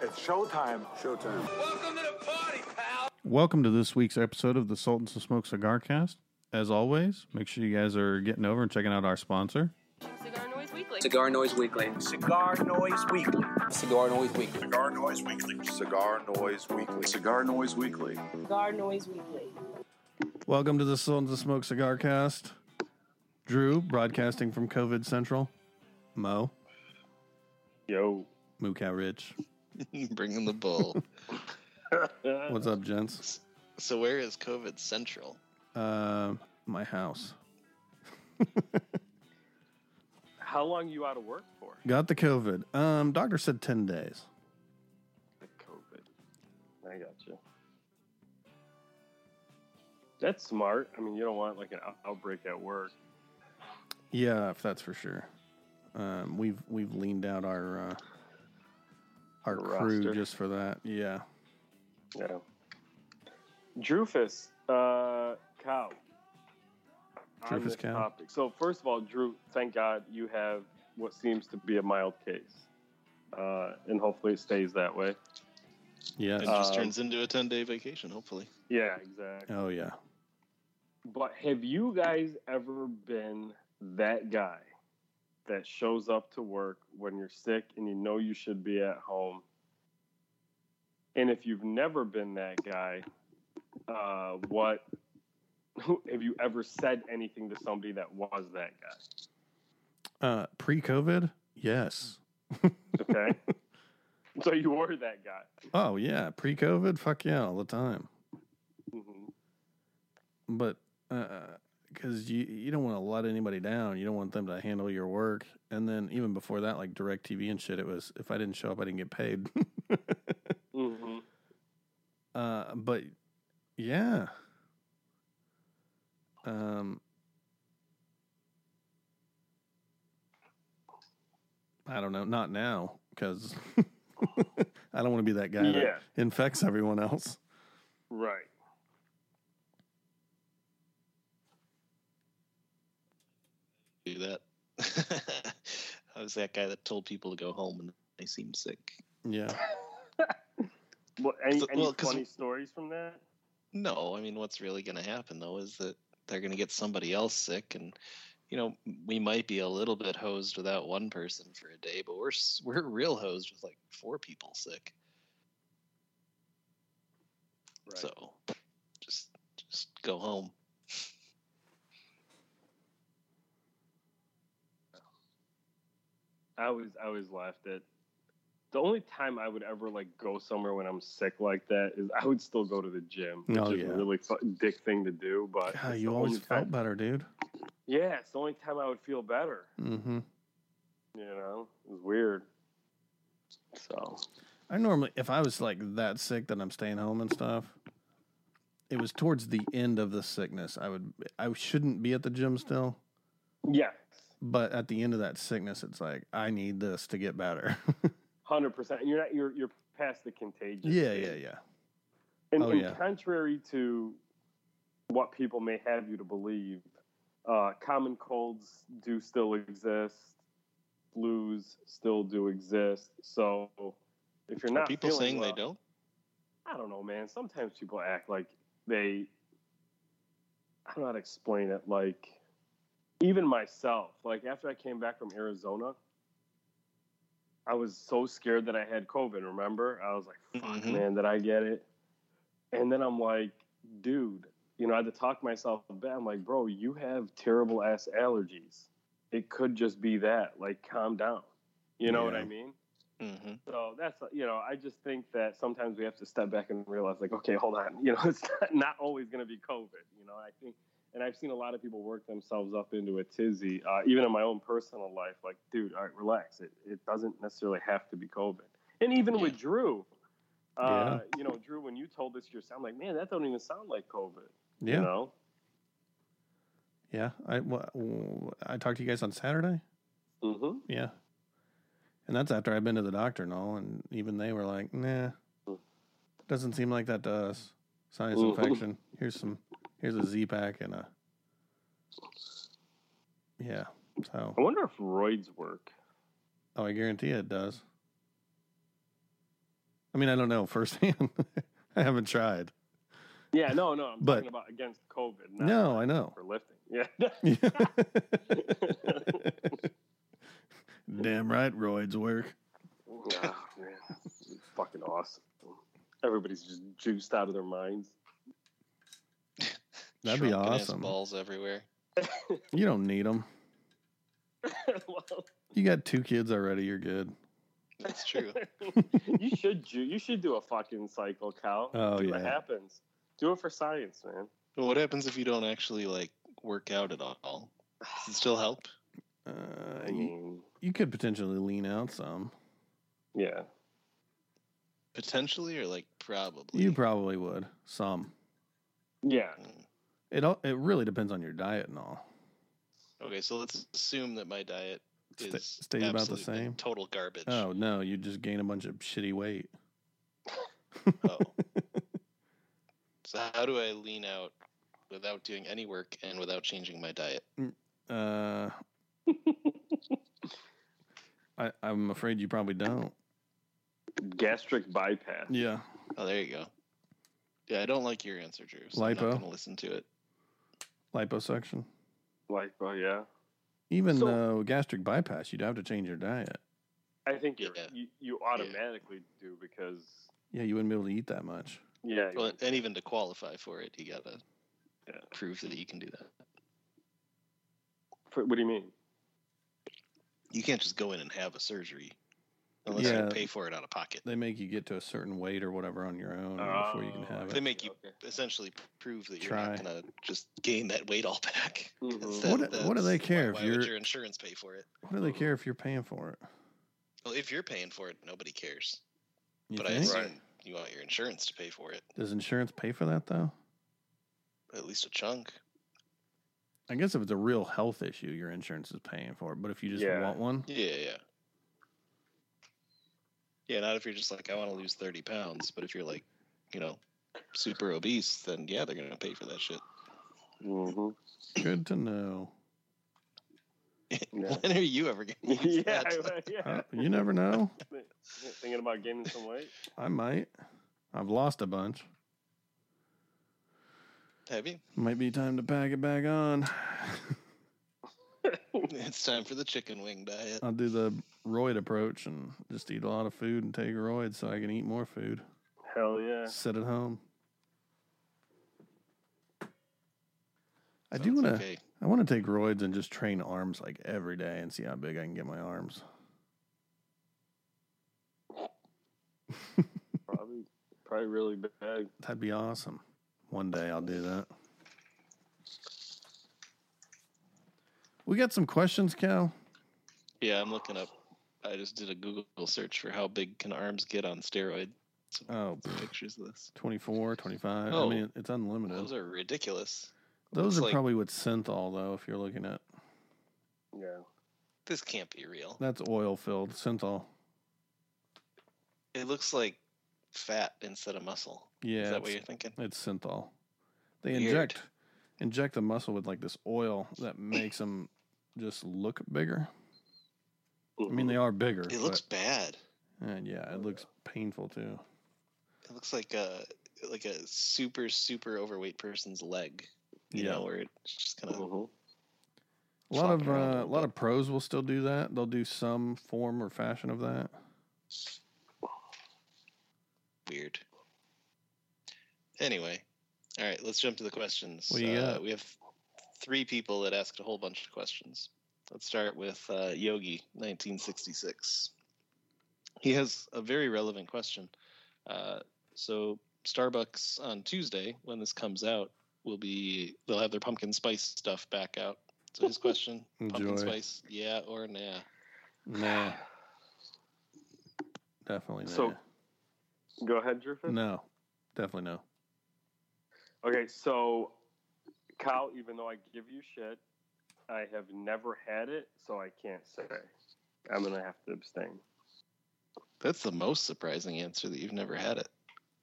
It's showtime. Showtime. Welcome to the party, pal. Welcome to this week's episode of the Sultans of Smoke Cigar Cast. As always, make sure you guys are getting over and checking out our sponsor. Cigar Noise Weekly. Cigar Noise Weekly. Cigar Noise Weekly. Cigar Noise Weekly. Cigar Noise Weekly. Cigar Noise Weekly. Cigar Noise Weekly. Cigar Noise Weekly. Welcome to the Sultans of Smoke Cigar Cast. Drew, broadcasting from COVID Central. Mo, Yo. Moo Cow Rich. Bringing the bull. What's up, gents? so where is COVID Central? Uh, my house. How long you out of work for? Got the COVID. Um, doctor said 10 days. The COVID. I got you. That's smart. I mean, you don't want like an out- outbreak at work. Yeah, if that's for sure. Um, we've we've leaned out our uh, our The crew just for that. Yeah. Yeah. Drufus, uh, cow. On Drufus this cow. Topic. So first of all, Drew, thank God you have what seems to be a mild case, uh, and hopefully it stays that way. Yeah, It just Um, turns into a 10 day vacation, hopefully. Yeah, exactly. oh yeah. But have you guys ever been that guy that shows up to work when you're sick and you know you should be at home? And if you've never been that guy, uh, what have you ever said anything to somebody that was that guy? Uh, pre-COVID, yes. Okay. so you were that guy. Oh yeah, pre-COVID, fuck yeah, all the time. hmm But because you you don't want to let anybody down, you don't want them to handle your work. And then even before that, like Direct TV and shit, it was if I didn't show up, I didn't get paid. hmm uh, but yeah. Um, I don't know. Not now, because I don't want to be that guy Yeah. that infects everyone else. Right. Do that. I was that guy that told people to go home and they seemed sick. Yeah. Well, any, any well, 'cause- funny stories from that? No, I mean, what's really going to happen, though, is that they're going to get somebody else sick. And, you know, we might be a little bit hosed without one person for a day, but we're, we're real hosed with like four people sick. Right. So just, just go home. I always I always laughed at the only time I would ever like go somewhere when I'm sick like that is I would still go to the gym. Which Oh, is yeah. a really dick thing to do, but God, you always felt time- better, dude. Yeah, it's the only time I would feel better. Mm-hmm. You know, it was weird. So I normally, if I was like that sick that I'm staying home and stuff, it was towards the end of the sickness. I would, I shouldn't be at the gym still, yes, but at the end of that sickness, it's like I need this to get better. hundred percent. You're not you're you're past the contagion. yeah, yeah, yeah. And, Oh, and yeah. contrary to what people may have you to believe, uh, common colds do still exist. Flus still do exist. So if you're Are not people saying well, they don't? I don't know, man. Sometimes people act like they. I don't know how to explain it. Like, even myself, like after I came back from Arizona, I was so scared that I had COVID. Remember, I was like, "Fuck, Mhm. man, did I get it?" And then I'm like, "Dude, you know," I had to talk myself back. I'm like, "Bro, you have terrible ass allergies. It could just be that. Like, calm down." You know what I mean? hmm So that's you know, I just think that sometimes we have to step back and realize, like, okay, hold on, you know, it's not, not always going to be COVID. You know, I think, and I've seen a lot of people work themselves up into a tizzy, uh, even in my own personal life. Like, dude, all right, relax. It it doesn't necessarily have to be COVID. And even with Drew, uh, you know, Drew, when you told us your sound, like, man, that don't even sound like COVID. Yeah, You know? yeah. I wha- w- I talked to you guys on Saturday. Mm-hmm. Yeah, and that's after I've been to the doctor and all, and even they were like, "Nah, doesn't seem like that to us." Sinus infection. Here's some. Here's a Z pack and a. Yeah. So, I wonder if roids work. oh, I guarantee it does. I mean, I don't know firsthand. I haven't tried. Yeah, no, no. I'm But- talking about against COVID. Not No, I know. for lifting. Yeah. Damn right, roids work. oh, man. Fucking awesome. Everybody's just juiced out of their minds. That'd be awesome. Balls everywhere. You don't need them. well, You got two kids already. You're good. That's true. you should ju- you should do a fucking cycle, Cal. Oh, See what yeah. happens. Do it for science, man. But what happens if you don't actually like work out at all? Does it still help? Uh, I you, mean, you could potentially lean out some. yeah. Potentially or like probably? You probably would some. Yeah. Mm. It all, it really depends on your diet and all. Okay, so let's assume that my diet Sta- is stays about the same? total garbage. Oh no, you just gain a bunch of shitty weight. Oh. so how do I lean out without doing any work and without changing my diet? Uh, I, I'm afraid you probably don't. Gastric bypass. Yeah, Oh, there you go. Yeah, I don't like your answer, Drew. So I'm Lipo? not going to listen to it. Liposuction. Like, oh yeah. Even So- though gastric bypass, you'd have to change your diet. I think you're, Yeah. you you automatically do because Yeah, you wouldn't be able to eat that much. yeah. Well, and even to qualify for it, you gotta Yeah. prove that you can do that. for- what do you mean? You can't just go in and have a surgery unless Yeah. you pay for it out of pocket. They make you get to a certain weight or whatever on your own before you can Oh, have They it. make you Okay. essentially prove that you're Try. not gonna just gain that weight all back. 'Cause Mhm. that- What do- what do they care Why, if why would you're- your insurance pay for it? What do they care if you're paying for it? Well, if you're paying for it, nobody cares. You but I think? assume Right. you want your insurance to pay for it, Does insurance pay for that though? at least a chunk. I guess if it's a real health issue, your insurance is paying for it. But if you just Yeah. want one, Yeah, yeah. Yeah, not if you're just like, I want to lose 30 pounds, but if you're like, you know, super obese, then yeah, they're going to pay for that shit. Mhm. good to know. Yeah. when are you ever going to use yeah, that? yeah. Uh, you never know. Thinking about gaining some weight. I might. I've lost a bunch. Have you? Might be time to pack it back on. It's time for the chicken wing diet. I'll do the roid approach and just eat a lot of food and take roids so I can eat more food. Hell yeah. Sit at home. I do want to. okay. I want to take roids and just train arms like every day and see how big I can get my arms. Probably probably really big. That'd be awesome. One day I'll do that. We got some questions, Cal. Yeah, I'm looking up. I just did a Google search for how big can arms get on steroids. Oh, pictures of this. 24, 25. I Oh. mean, it's unlimited. Those are ridiculous. Those looks are like- probably with synthol, though, if you're looking at. Yeah. This can't be real. That's oil filled synthol. It looks like fat instead of muscle. Yeah, Is that what you're thinking? It's synthol. They Weird. inject inject the muscle with like this oil that makes them just look bigger. I mean, they are bigger. It looks bad. and yeah, it looks painful too. It looks like a like a super super overweight person's leg. You Yeah. know, where it's just kind of Mhm. A lot of flopping a uh, a lot of pros will still do that. They'll do some form or fashion of that. weird. Anyway, all right, let's jump to the questions. What do you uh, got? We have three people that asked a whole bunch of questions. Let's start with uh, Yogi, 1966. He has a very relevant question. Uh, so, Starbucks on Tuesday, when this comes out, will be they'll have their pumpkin spice stuff back out. So his question: pumpkin Enjoy. spice, yeah or nah? Nah. Definitely no. So- Go ahead, Drifted. no. Definitely no. Okay, so Kyle, even though I give you shit, I have never had it, so I can't say. I'm gonna have to abstain. That's the most surprising answer that you've never had it.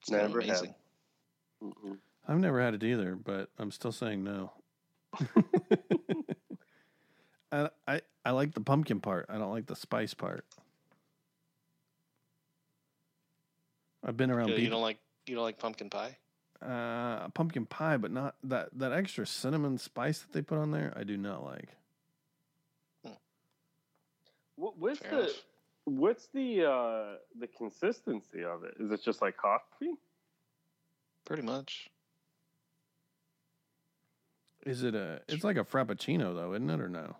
It's kind of Never had. amazing. Mm-mm. I've never had it either, but I'm still saying no. I, I I like the pumpkin part. I don't like the spice part. I've been around You, you don't like you don't like pumpkin pie? Uh, pumpkin pie, but not that that extra cinnamon spice that they put on there. I do not like. What, what's Fair the enough. what's the uh, the consistency of it? Is it just like coffee? Pretty much. Is it a? It's like a frappuccino though, isn't it, or no?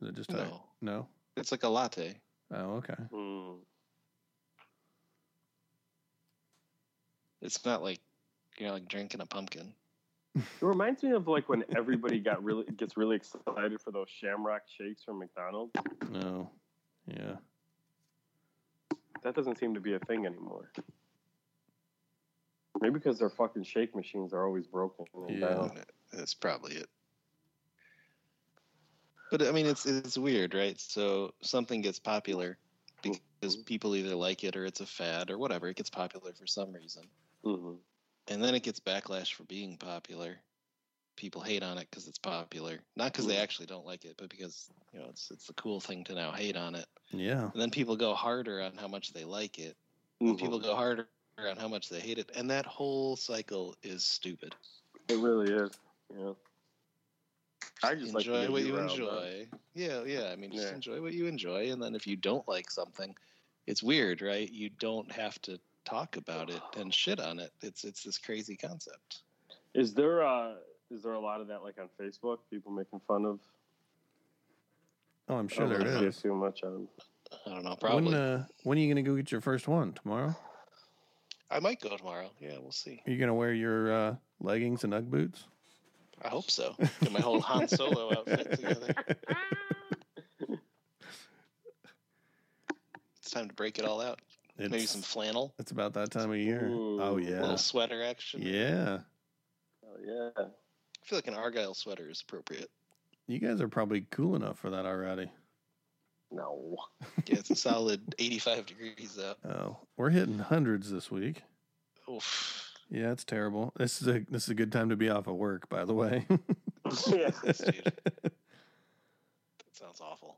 Is it just a No. no? It's like a latte. Oh, okay. Hmm. It's not like you're like drinking a pumpkin. It reminds me of like when everybody got really gets really excited for those Shamrock shakes from McDonald's. No. Yeah. That doesn't seem to be a thing anymore. Maybe because their fucking shake machines are always broken. Yeah. down. That's probably it. But I mean, it's it's weird, right? So something gets popular because people either like it or it's a fad or whatever. It gets popular for some reason, Mhm. And then it gets backlash for being popular. People hate on it because it's popular, not because they actually don't like it, but because you know it's it's the cool thing to now hate on it. Yeah. And then people go harder on how much they like it. Mhm. And people go harder on how much they hate it, and that whole cycle is stupid. It really is. Yeah. I just enjoy get what you around, enjoy. Yeah, yeah. I mean, just Yeah. enjoy what you enjoy, and then if you don't like something, it's weird, right? You don't have to talk about it and shit on it. It's it's this crazy concept. Is there uh is there a lot of that like on Facebook? People making fun of Oh, I'm sure don't there really see is. it too much on I don't know. Probably. When uh, when are you gonna go get your first one tomorrow? I might go tomorrow. Yeah, we'll see. Are you gonna wear your uh, leggings and UGG boots? I hope so. Get my whole Han Solo outfit together. It's time to break it all out. It's, Maybe some flannel, It's about that time of year. Ooh, oh a yeah. little sweater action. Yeah. Oh yeah. I feel like an argyle sweater is appropriate. You guys are probably cool enough for that already. No. Yeah, it's a solid 85 degrees out. Oh, we're hitting hundreds this week. Oof. Yeah, it's terrible. This is a this is a good time to be off of work, by the way. yeah. Yes, dude. That sounds awful.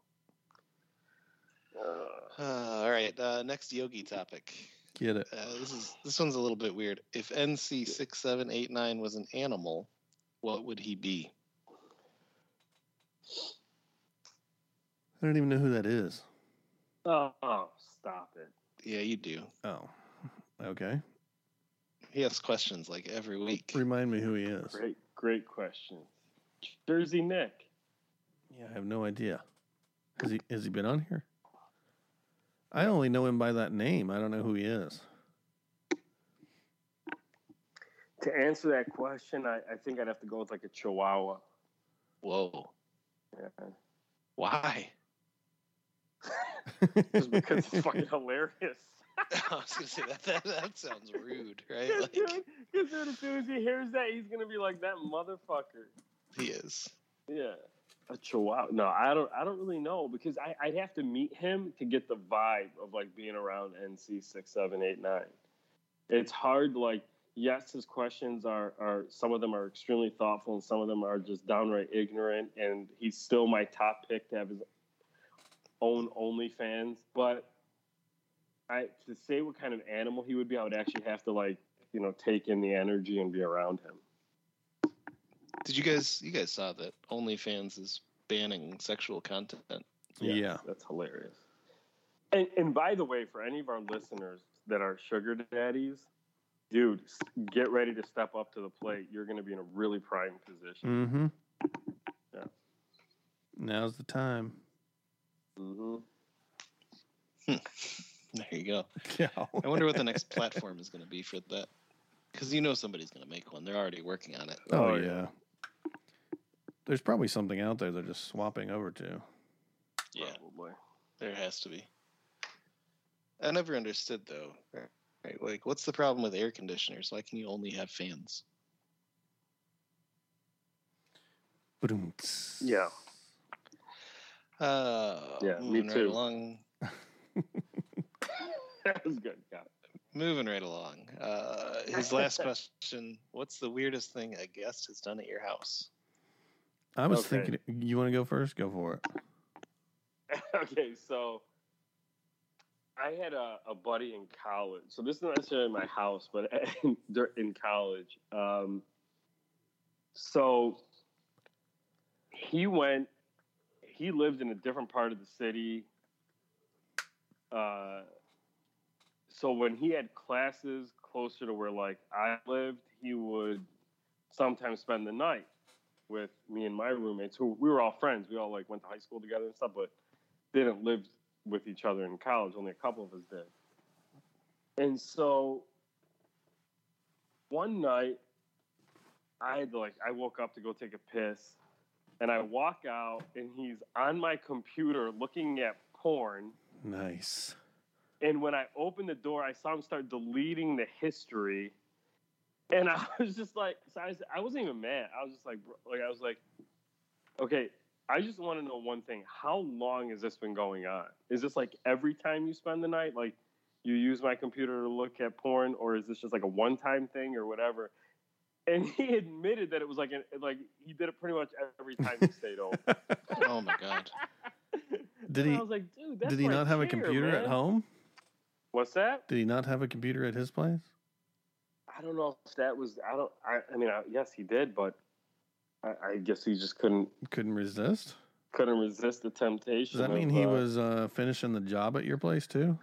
Uh, Uh, all right. Uh, next yogi topic. Get it? Uh, this is this one's a little bit weird. If NC six seven eight nine was an animal, what would he be? I don't even know who that is. oh, oh, stop it. Yeah, you do. Oh, okay. He asks questions like every week. Remind me who he is. Great, great question. Jersey Nick. Yeah, I have no idea. Has he has he been on here? I only know him by that name. I don't know who he is. To answer that question, I, I think I'd have to go with like a Chihuahua. Whoa. Yeah. Why? Just because it's fucking hilarious. I was gonna say that that, that sounds rude, right? Because Like dude, 'cause dude, as soon as he hears that, he's gonna be like that motherfucker. he is. Yeah, a Chihuahua. No, I don't. I don't really know because I, I'd have to meet him to get the vibe of like being around NC six, seven, eight, nine. It's hard. Like, yes, his questions are are some of them are extremely thoughtful and some of them are just downright ignorant. And he's still my top pick to have his own OnlyFans. But I to say what kind of animal he would be, I would actually have to like you know take in the energy and be around him. Did you guys you guys saw that OnlyFans is banning sexual content? Yeah. that's hilarious. And, and by the way, for any of our listeners that are sugar daddies, dude, get ready to step up to the plate. You're going to be in a really prime position. Mm-hmm. Yeah. Now's the time. Mm-hmm. There you go. Yeah. I wonder what the next platform is going to be for that. Because you know somebody's going to make one. They're already working on it. Oh, Oh, yeah. yeah. There's probably something out there they're just swapping over to. Yeah, Probably. there has to be. I never understood though. Right, like what's the problem with air conditioners? Why can you only have fans? Yeah. Uh, Yeah, me moving right too. along. That was good. Got it. Moving right along. Uh, his last question: What's the weirdest thing a guest has done at your house? I was Okay. thinking, you want to go first? Go for it. okay, so I had a, a buddy in college. So this is not necessarily my house, but in, in college. Um, so he went. He lived in a different part of the city. Uh, so when he had classes closer to where like I lived, he would sometimes spend the night with me and my roommates who we were all friends. We all like went to high school together and stuff, but didn't live with each other in college. Only a couple of us did. And so one night I had to like I woke up to go take a piss and I walk out and he's on my computer looking at porn Nice. and when I opened the door, I saw him start deleting the history, and I was just like, so I, was, I wasn't even mad. I was just like, bro, like I was like, okay, I just want to know one thing: how long has this been going on? Is this like every time you spend the night, like you use my computer to look at porn, or is this just like a one-time thing or whatever? And he admitted that it was like, an, like he did it pretty much every time he stayed open. Oh my god. Did he? I was like, dude, that's Did he my not have a chair, computer at home? What's that? Did he not have a computer at his place? I don't know if that was. I don't. I, I mean, I, yes, he did, but I, I guess he just couldn't Couldn't resist. couldn't resist the temptation. Does that mean of, he uh, was uh, finishing the job at your place too?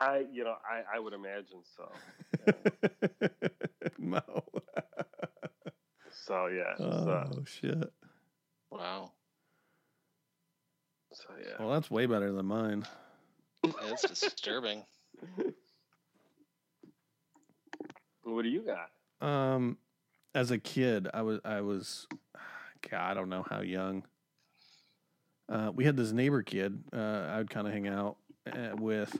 I, you know, I, I would imagine so. Yeah. no. so yeah. Oh So, shit. Wow. so yeah. Well, that's way better than mine. Yeah, it's disturbing. What do you got? Um, as a kid, I was I was, God, I don't know how young. Uh, we had this neighbor kid. Uh, I would kind of hang out uh, with,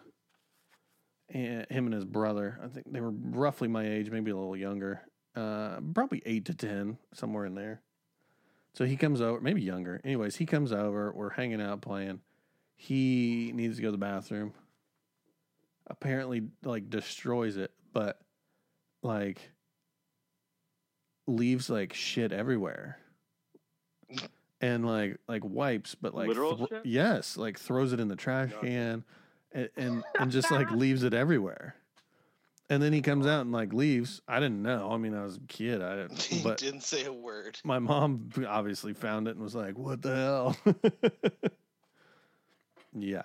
him and his brother. I think they were roughly my age, maybe a little younger. Uh, probably eight to ten, somewhere in there. So he comes over, maybe younger. Anyways, he comes over. We're hanging out playing. He needs to go to the bathroom. Apparently, like destroys it, but like leaves like shit everywhere. And like like wipes but like Literal thro- shit? yes like throws it in the trash Gotcha. can and, and and just like leaves it everywhere. And then he comes out and like leaves. I didn't know. I mean i was a kid. I didn't but didn't say a word. my mom obviously found it and was like what the hell? Yeah.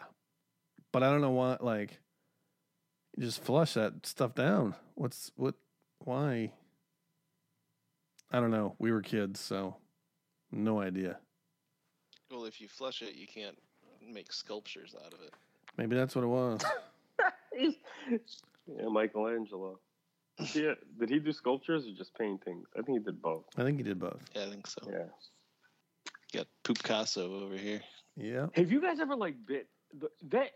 But i don't know why like you just flush that stuff down. What's what why i don't know we were kids so no idea Well, if you flush it, you can't make sculptures out of it. maybe that's what it was Yeah, Michelangelo. Yeah, did he do sculptures or just paintings? I think he did both. i think he did both Yeah, I think so. Yeah. Got Picasso over here. yeah Have you guys ever like bit the- that?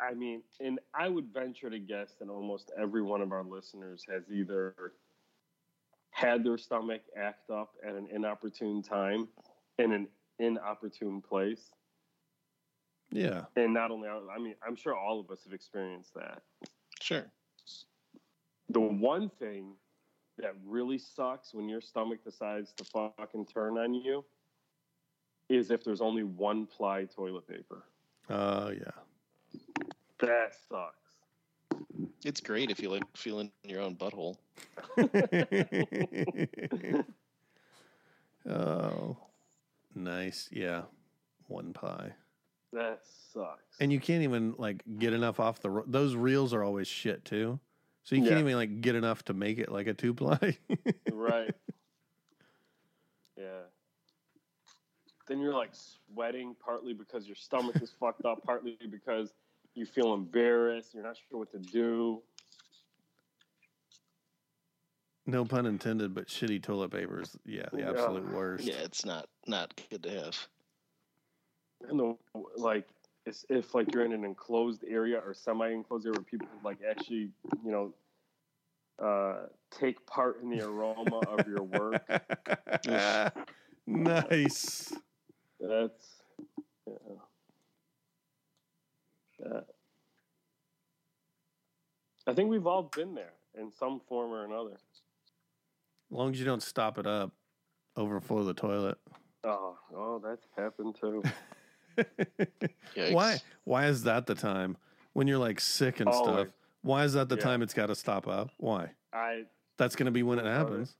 I mean, and I would venture to guess that almost every one of our listeners has either had their stomach act up at an inopportune time in an inopportune place. yeah And not only, I mean, I'm sure all of us have experienced that. Sure. The one thing that really sucks when your stomach decides to fucking turn on you is if there's only one ply toilet paper. uh yeah That sucks. It's great if you like feeling your own butthole. oh nice yeah one pie That sucks. and you can't even like get enough off the ro- those reels are always shit too so you can't Yeah. even like get enough to make it like a two ply right. Yeah. Then you're like sweating partly because your stomach is fucked up, partly because you feel embarrassed, you're not sure what to do. no pun intended but shitty toilet paper is yeah the Yeah. absolute worst Yeah, it's not not good to have. And the like it's, if like you're in an enclosed area or semi-enclosed area where people like actually, you know, uh, take part in the aroma of your work. nice That's yeah. That. I think we've all been there in some form or another. as long as you don't stop it up overflow the toilet Oh, oh, that's happened too. Why? Why is that the time when you're like sick and stuff? Why is that the Yeah. time it's got to stop up? Why? I That's going to be when it Always. happens.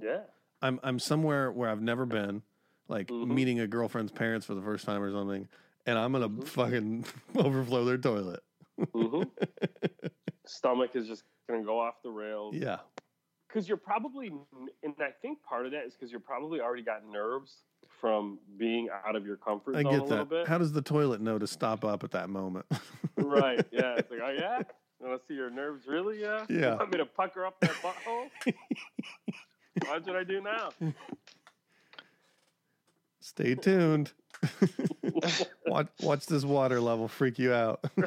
yeah. I'm I'm somewhere where I've never been, like Mhm. meeting a girlfriend's parents for the first time or something, and I'm gonna Mhm. fucking overflow their toilet. hmm Stomach is just gonna go off the rails. Yeah, because you're probably, and I think part of that is because you're probably already got nerves from being out of your comfort I zone a get little that. bit. How does the toilet know to stop up at that moment? right? Yeah. It's like, oh yeah. To see your nerves really? Yeah. Yeah. You want me to pucker up that butthole? What should I do now. Stay tuned. watch watch this water level freak you out.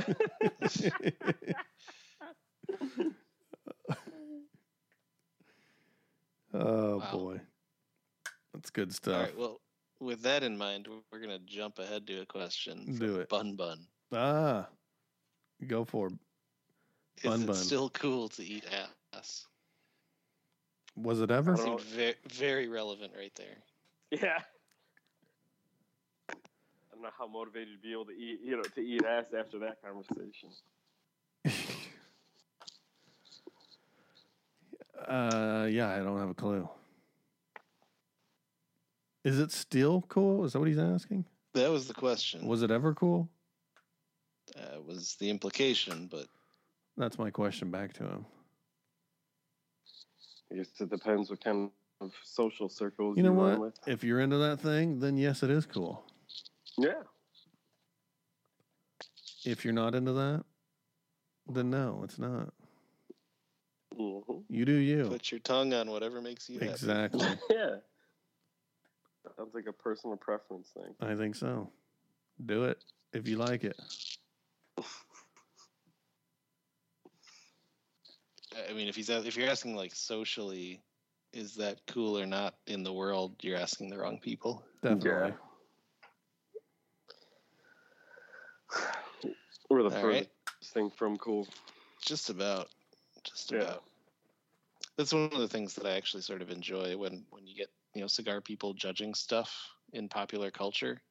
oh Wow. boy, that's good stuff. right. Well, with that in mind, we're gonna jump ahead to a question. Do it. Bun Bun. Ah, go for it. Is Bun it Bun. still cool to eat ass? Was it ever? I. Seemed very, very relevant right there. Yeah. I don't know how motivated to be able to eat, you know, to eat ass after that conversation. Uh, yeah, I don't have a clue. Is it still cool? Is that what he's asking? That was the question. Was it ever cool? uh, was the implication, but That's my question back to him. I guess it depends what kind of social circles You know run what? with. If you're into that thing, then yes, it is cool. Yeah. If you're not into that, then no, it's not. hmm You do you. put your tongue on whatever makes you happy. Exactly. Yeah. Sounds like a personal preference thing. I think so. Do it if you like it. I mean, if he's if you're asking like socially, is that cool or not in the world? You're asking the wrong people. Definitely. We're the All furthest right. thing from cool. Just about. Just Yeah. about. That's one of the things that I actually sort of enjoy when when you get you know cigar people judging stuff in popular culture,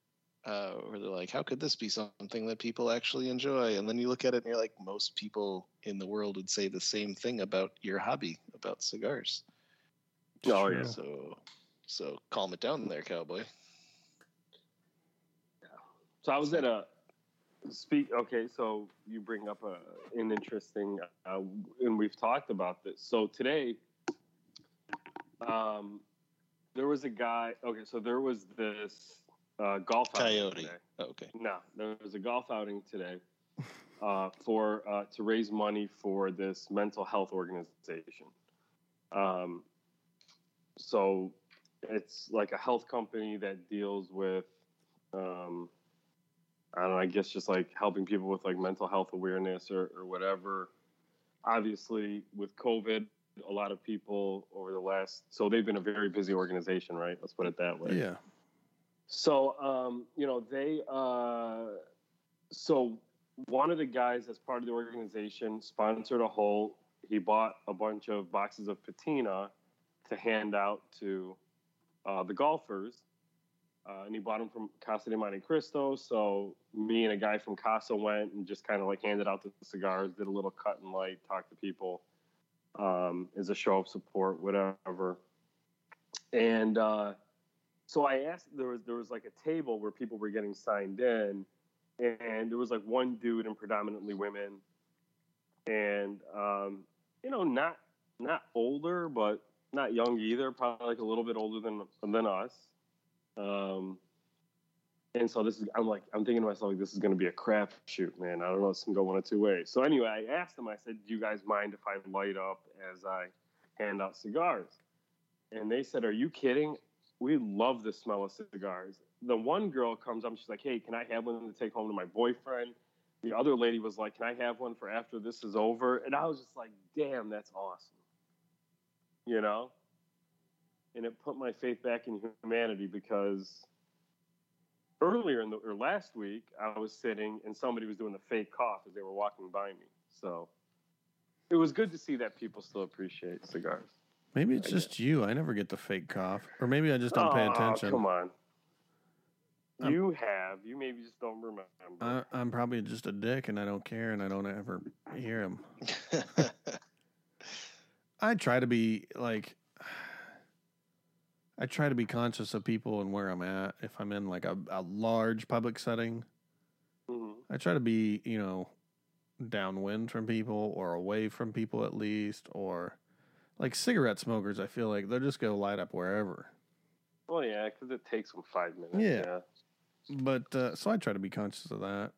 uh, where they're like, "How could this be something that people actually enjoy?" And then you look at it and you're like, "Most people in the world would say the same thing about your hobby, about cigars." Oh, yeah. So, so calm it down there, cowboy. So I was at a speak. Okay, so you bring up a, an interesting, uh, and we've talked about this. So today, um, there was a guy. Okay, so there was this uh, golf outing Coyote. today. Okay. No, there was a golf outing today uh, for uh, to raise money for this mental health organization. Um, so it's like a health company that deals with, um, I don't know, I guess just like helping people with like mental health awareness or, or whatever. Obviously, with COVID, a lot of people over the last, so they've been a very busy organization, right? Let's put it that way. Yeah. So, um, you know, they, uh, so one of the guys as part of the organization sponsored a whole, He bought a bunch of boxes of patina to hand out to uh, the golfers. Uh, and he bought them from Casa de Montecristo. So me and a guy from Casa went and just kind of like handed out the cigars, did a little cut and light, talked to people um, as a show of support, whatever. And uh, so I asked. There was there was like a table where people were getting signed in, and there was like one dude and predominantly women, and um, you know not not older but not young either, probably like a little bit older than than us. Um, and so this is I'm like I'm thinking to myself like this is going to be a crap shoot, man. I don't know. It's going to go one of two ways. So anyway, I asked them. I said, "Do you guys mind if I light up as I hand out cigars?" And they said, "Are you kidding? We love the smell of cigars." The one girl comes up. She's like, "Hey, can I have one to take home to my boyfriend?" The other lady was like, "Can I have one for after this is over?" And I was just like, "Damn, that's awesome." You know. And it put my faith back in humanity because earlier in the or last week I was sitting and somebody was doing the fake cough as they were walking by me. So it was good to see that people still appreciate cigars. Maybe it's I just you. I never get the fake cough, or maybe I just don't pay Aw, attention. Come on. I'm- you have. You maybe just don't remember. I, I'm probably just a dick, and I don't care, and I don't ever hear him. I try to be like, I try to be conscious of people and where I'm at. If I'm in like a, a large public setting, Mhm. I try to be, you know, downwind from people or away from people at least, or like cigarette smokers. I feel like they'll just go light up wherever. Well, yeah, because it takes them five minutes. Yeah. But uh, so I try to be conscious of that.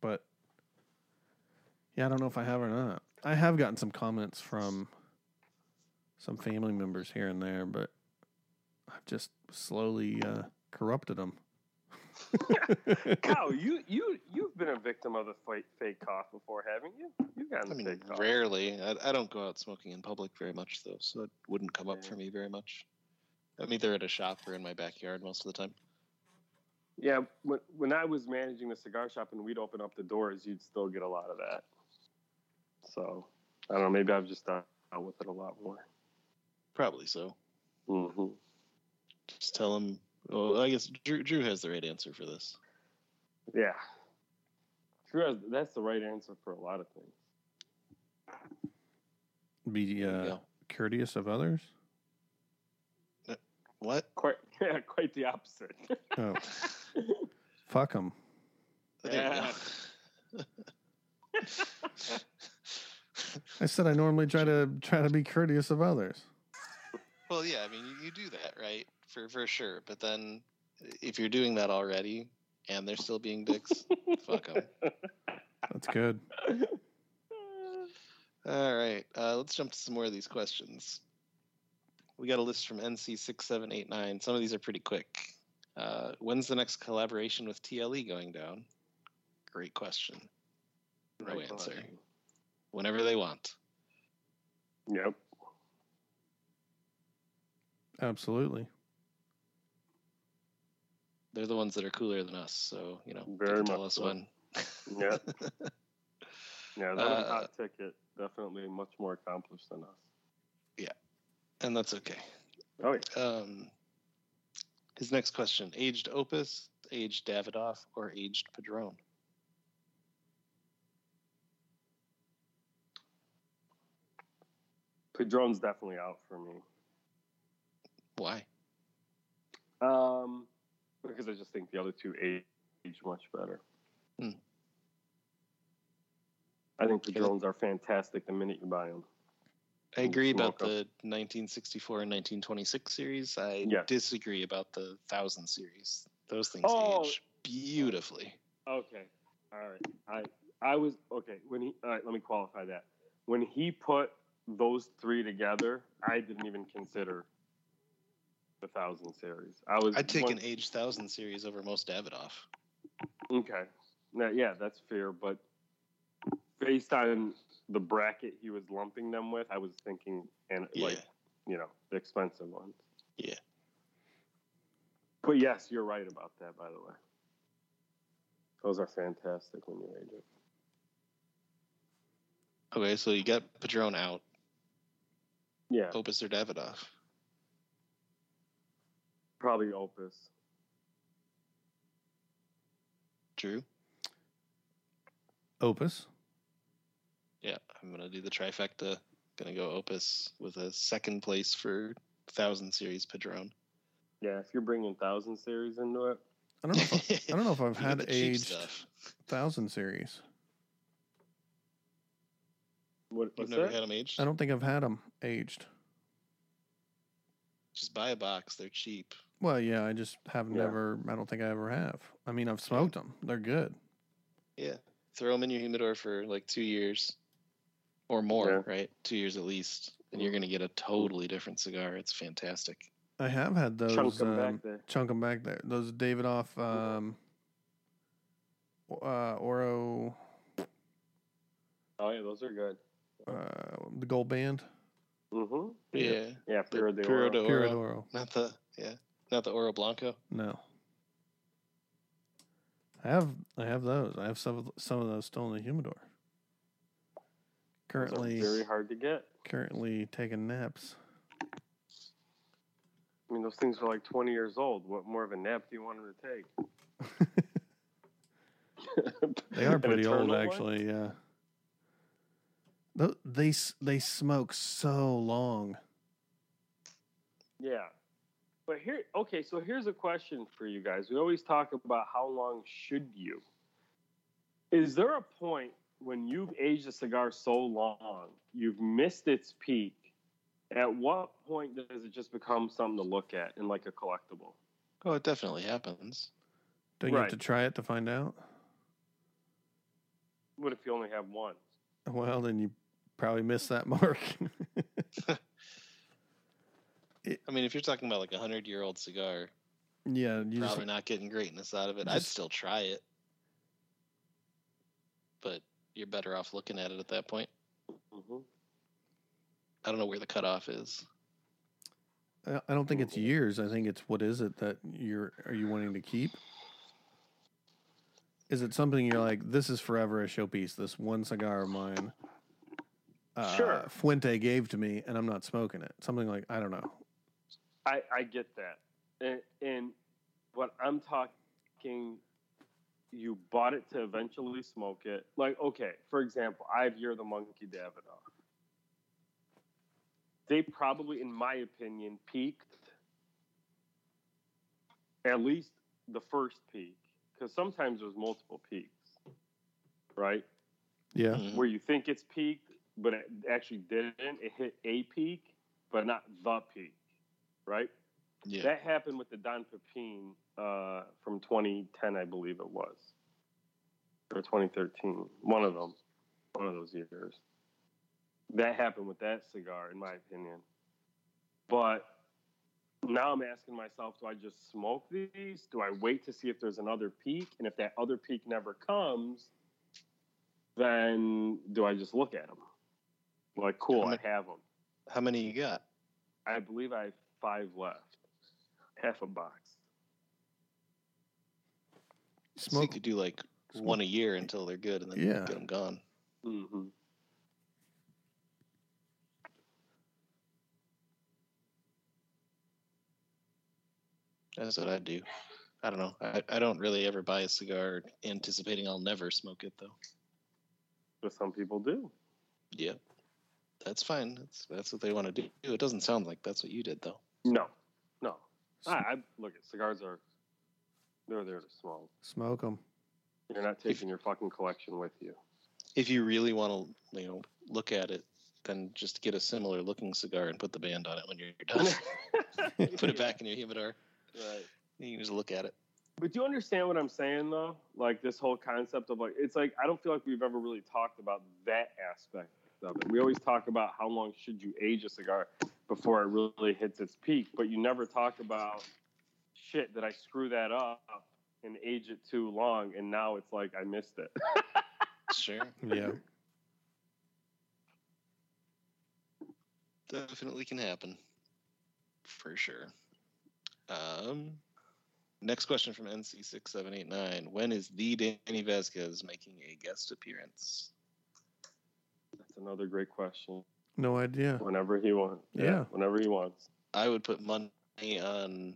But yeah, I don't know if I have or not. I have gotten some comments from some family members here and there, but I've just slowly uh, corrupted them. Cow, you you you've been a victim of the fake, fake cough before, haven't you? You've gotten I mean, fake cough. rarely. I, I don't go out smoking in public very much, though, so it wouldn't come up Yeah. for me very much. I'm either at a shop or in my backyard most of the time. Yeah, when when I was managing the cigar shop and we'd open up the doors, you'd still get a lot of that. So I don't know. Maybe I've just done out with it a lot more. Probably so. hmm Just tell them. Well, I guess Drew, Drew has the right answer for this. Yeah. True. That's the right answer for a lot of things. be uh, go. courteous of others. What? Quite, yeah, quite the opposite. Oh, fuck them. Yeah. I said I normally try to try to be courteous of others. Well, yeah. I mean, you, you do that, right? For for sure. But then, if you're doing that already and they're still being dicks, fuck them. That's good. All right, uh, let's jump to some more of these questions. We got a list from NC6789. Some of these are pretty quick. Uh, when's the next collaboration with TLE going down? Great question. No Right answer. on. Whenever they want. Yep. Absolutely. They're the ones that are cooler than us, so you know, they Very can tell us so. when. Yep. Yeah, they're Uh, a hot ticket. Definitely much more accomplished than us. Yeah, and that's okay. Oh yeah. Um, his next question: aged Opus, aged Davidoff, or aged Padron? Padron's definitely out for me. Why? Um, because I just think the other two age much better. Hmm. I think Padrones are fantastic the minute you buy them. I agree about the 1964 and 1926 series. I Yeah. disagree about the 1000 series. Those things Oh. age beautifully. Okay. All right. I I was okay when he. All right. Let me qualify that. When he put those three together, I didn't even consider the thousand series. I was. I'd take one- an age 1000 series over most Davidoff. Okay. Now, yeah, that's fair, but based on the bracket he was lumping them with, I was thinking and Yeah. like you know the expensive ones. Yeah. But yes, you're right about that. By the way, those are fantastic when you age it. Okay, so you got Padron out. Yeah, Opus or Davidoff? Probably Opus. Drew? Opus. Yeah, I'm gonna do the trifecta. Gonna go Opus with a second place for 1000 series Padron. Yeah, if you're bringing thousand series into it, I don't know. If I, I don't know if I've had aged thousand series. what, You've never that? had them aged? I don't think I've had them aged. Just buy a box. They're cheap. Well, yeah, I just have Yeah. never. I don't think I ever have. I mean, I've smoked them. They're good. Yeah. Throw them in your humidor for like two years or more, Yeah. right? Two years at least. And you're going to get a totally different cigar. It's fantastic. I have had those. Chunk them um, back there. chunk 'em back there. Those Davidoff um, uh, Oro, Oh yeah, those are good. uh, the gold band, Mm-hmm. Yeah. Yeah, The Puro de Puro Oro. de Oro. Oro. Not the, yeah. Not the Oro Blanco. No, I have I have those. I have some of, some of those still in the humidor. Those are Currently, very hard to get. currently taking naps. I mean, those things are like 20 years old. What more of a nap do you want him to take? They are pretty old, eternal one? actually. Yeah. Tho- They they smoke so long. Yeah. But here, okay, so here's a question for you guys. We always talk about how long should you? Is there a point when you've aged a cigar so long, you've missed its peak? At what point does it just become something to look at and like a collectible? Oh, it definitely happens. Don't you have to try it to find out? What if you only have one? Well, then you probably missed that mark. I mean, if you're talking about like a hundred year old cigar, yeah, you just, probably not getting greatness out of it. I'd still try it, but you're better off looking at it at that point. Mm-hmm. I don't know where the cutoff is. I I don't think it's years. I think it's what is it that you're are you wanting to keep? Is it something you're like this is forever a showpiece? This one cigar of mine, uh, Sure. Fuente gave to me, and I'm not smoking it. Something like I don't know. I, I get that. And, and what I'm talking, you bought it to eventually smoke it. Like, okay, for example, I have Year of the Monkey Davidoff. They probably, in my opinion, peaked at least the first peak, because sometimes there's multiple peaks, right? Yeah, Mhm. Where you think it's peaked, but it actually didn't. It hit a peak, but not the peak, right? Yeah. That happened with the Don Pepin uh, from 2010, I believe it was, or 2013. One of them, one of those years. That happened with that cigar, in my opinion. But now I'm asking myself, do I just smoke these? Do I wait to see if there's another peak? And if that other peak never comes, then do I just look at them? Like, cool, How I have them. How many you got? I believe I have five left, half a box. So you smoke. could do like one a year until they're good, and then Yeah. get them gone. Mm-hmm. That's what I do. I don't know. I, I don't really ever buy a cigar anticipating I'll never smoke it though. But some people do. Yep. That's fine. That's that's what they want to do. It doesn't sound like that's what you did though. No, no. I, I look at cigars are they're there to smoke. Smoke them. You're not taking your fucking collection with you. If you really want to, you know, look at it, then just get a similar looking cigar and put the band on it when you're done. put it back in your humidor. Right. You can just look at it. But do you understand what I'm saying though? Like this whole concept of like it's like I don't feel like we've ever really talked about that aspect of it. We always talk about how long should you age a cigar before it really hits its peak, but you never talk about shit that I screw that up and age it too long and now it's like I missed it. Sure. Yeah. Definitely can happen. For sure. Um, next question from NC6789. When is the Danny Vasquez making a guest appearance? That's another great question. No idea. Whenever he wants. Yeah. Whenever he wants. I would put money on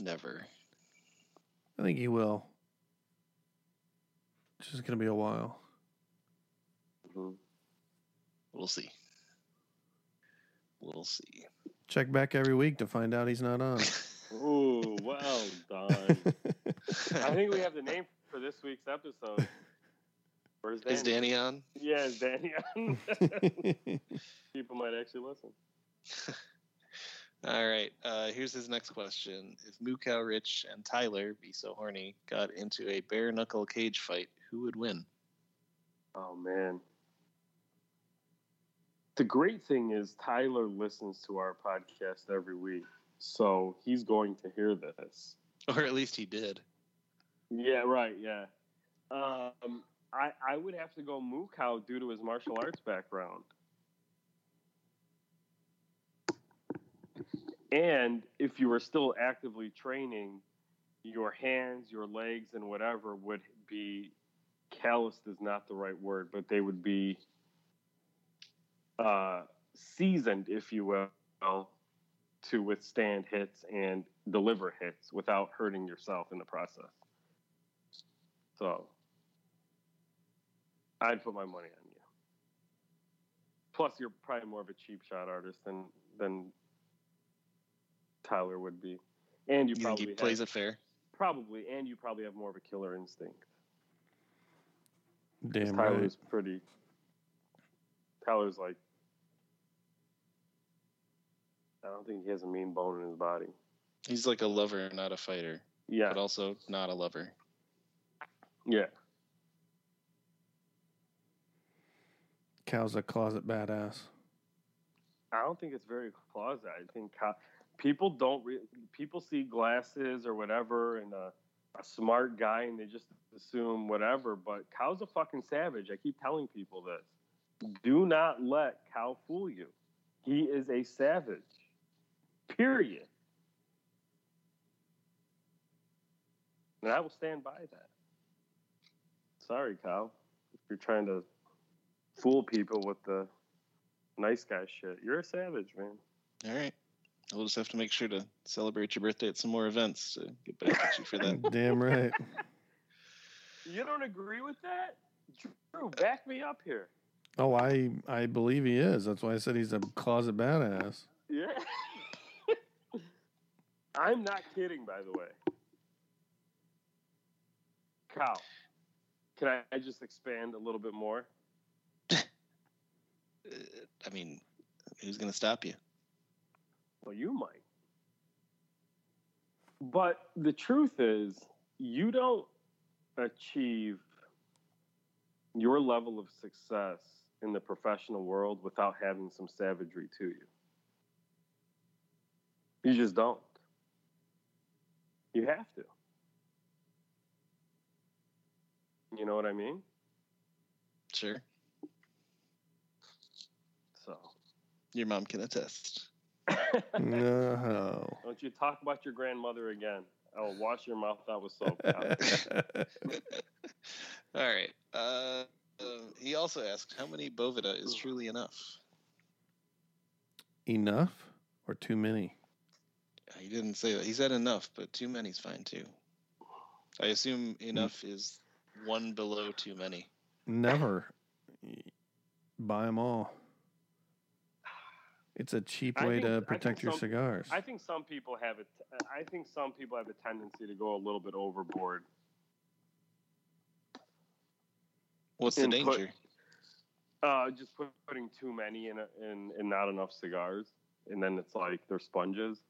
never. I think he will. It's just gonna be a while. Mhm. We'll see. We'll see. Check back every week to find out he's not on. Ooh, well done. I think we have the name for this week's episode. Where's Danny? Is Danny on? Yeah, is Danny on? People might actually listen. All right. Uh, here's his next question. If Moo Cow Rich and Tyler, be so horny, got into a bare knuckle cage fight, who would win? Oh man. The great thing is Tyler listens to our podcast every week. So he's going to hear this. Or at least he did. Yeah, right, yeah. Um I I would have to go Cow due to his martial arts background. And if you were still actively training, your hands, your legs, and whatever would be calloused is not the right word, but they would be uh, seasoned, if you will, to withstand hits and deliver hits without hurting yourself in the process. So I'd put my money on you. Plus, you're probably more of a cheap shot artist than than Tyler would be, and you You think probably he plays have, it fair? probably, and you probably have more of a killer instinct. Damn right. Tyler's pretty. Tyler's like, I don't think he has a mean bone in his body. He's like a lover, not a fighter, Yeah, but also not a lover. yeah. Cal's a closet badass. I don't think it's very closet. I think co- people don't. Re- people see glasses or whatever and a, a smart guy, and they just assume whatever. But Cow's a fucking savage. I keep telling people this. Do not let Cow fool you. He is a savage. Period. And I will stand by that. Sorry, Cow. If you're trying to fool people with the nice guy shit. You're a savage, man. All right. We'll just have to make sure to celebrate your birthday at some more events to get back at you for that. Damn right. You don't agree with that? Drew, back me up here. Oh, I I believe he is. That's why I said he's a closet badass. Yeah. I'm not kidding, by the way. Cow, can I, I just expand a little bit more? Uh, I mean, who's going to stop you? Well, you might. But the truth is, you don't achieve your level of success in the professional world without having some savagery to you. You just don't. You have to. You know what I mean? Sure. So, Your mom can attest. No. don't you talk about your grandmother again. I will wash your mouth out with soap. Cow. All right. Uh, uh, he also asked, how many Boveda is truly enough? Enough or too many? He didn't say that. He said enough, but too many's fine too. I assume enough is one below too many. Never. Buy them all. It's a cheap way think- to protect your some- cigars. I think some people have it. I think some people have a tendency to go a little bit overboard. What's the Input. danger? Uh, just put, putting too many in, a, in in not enough cigars, and then it's like they're sponges.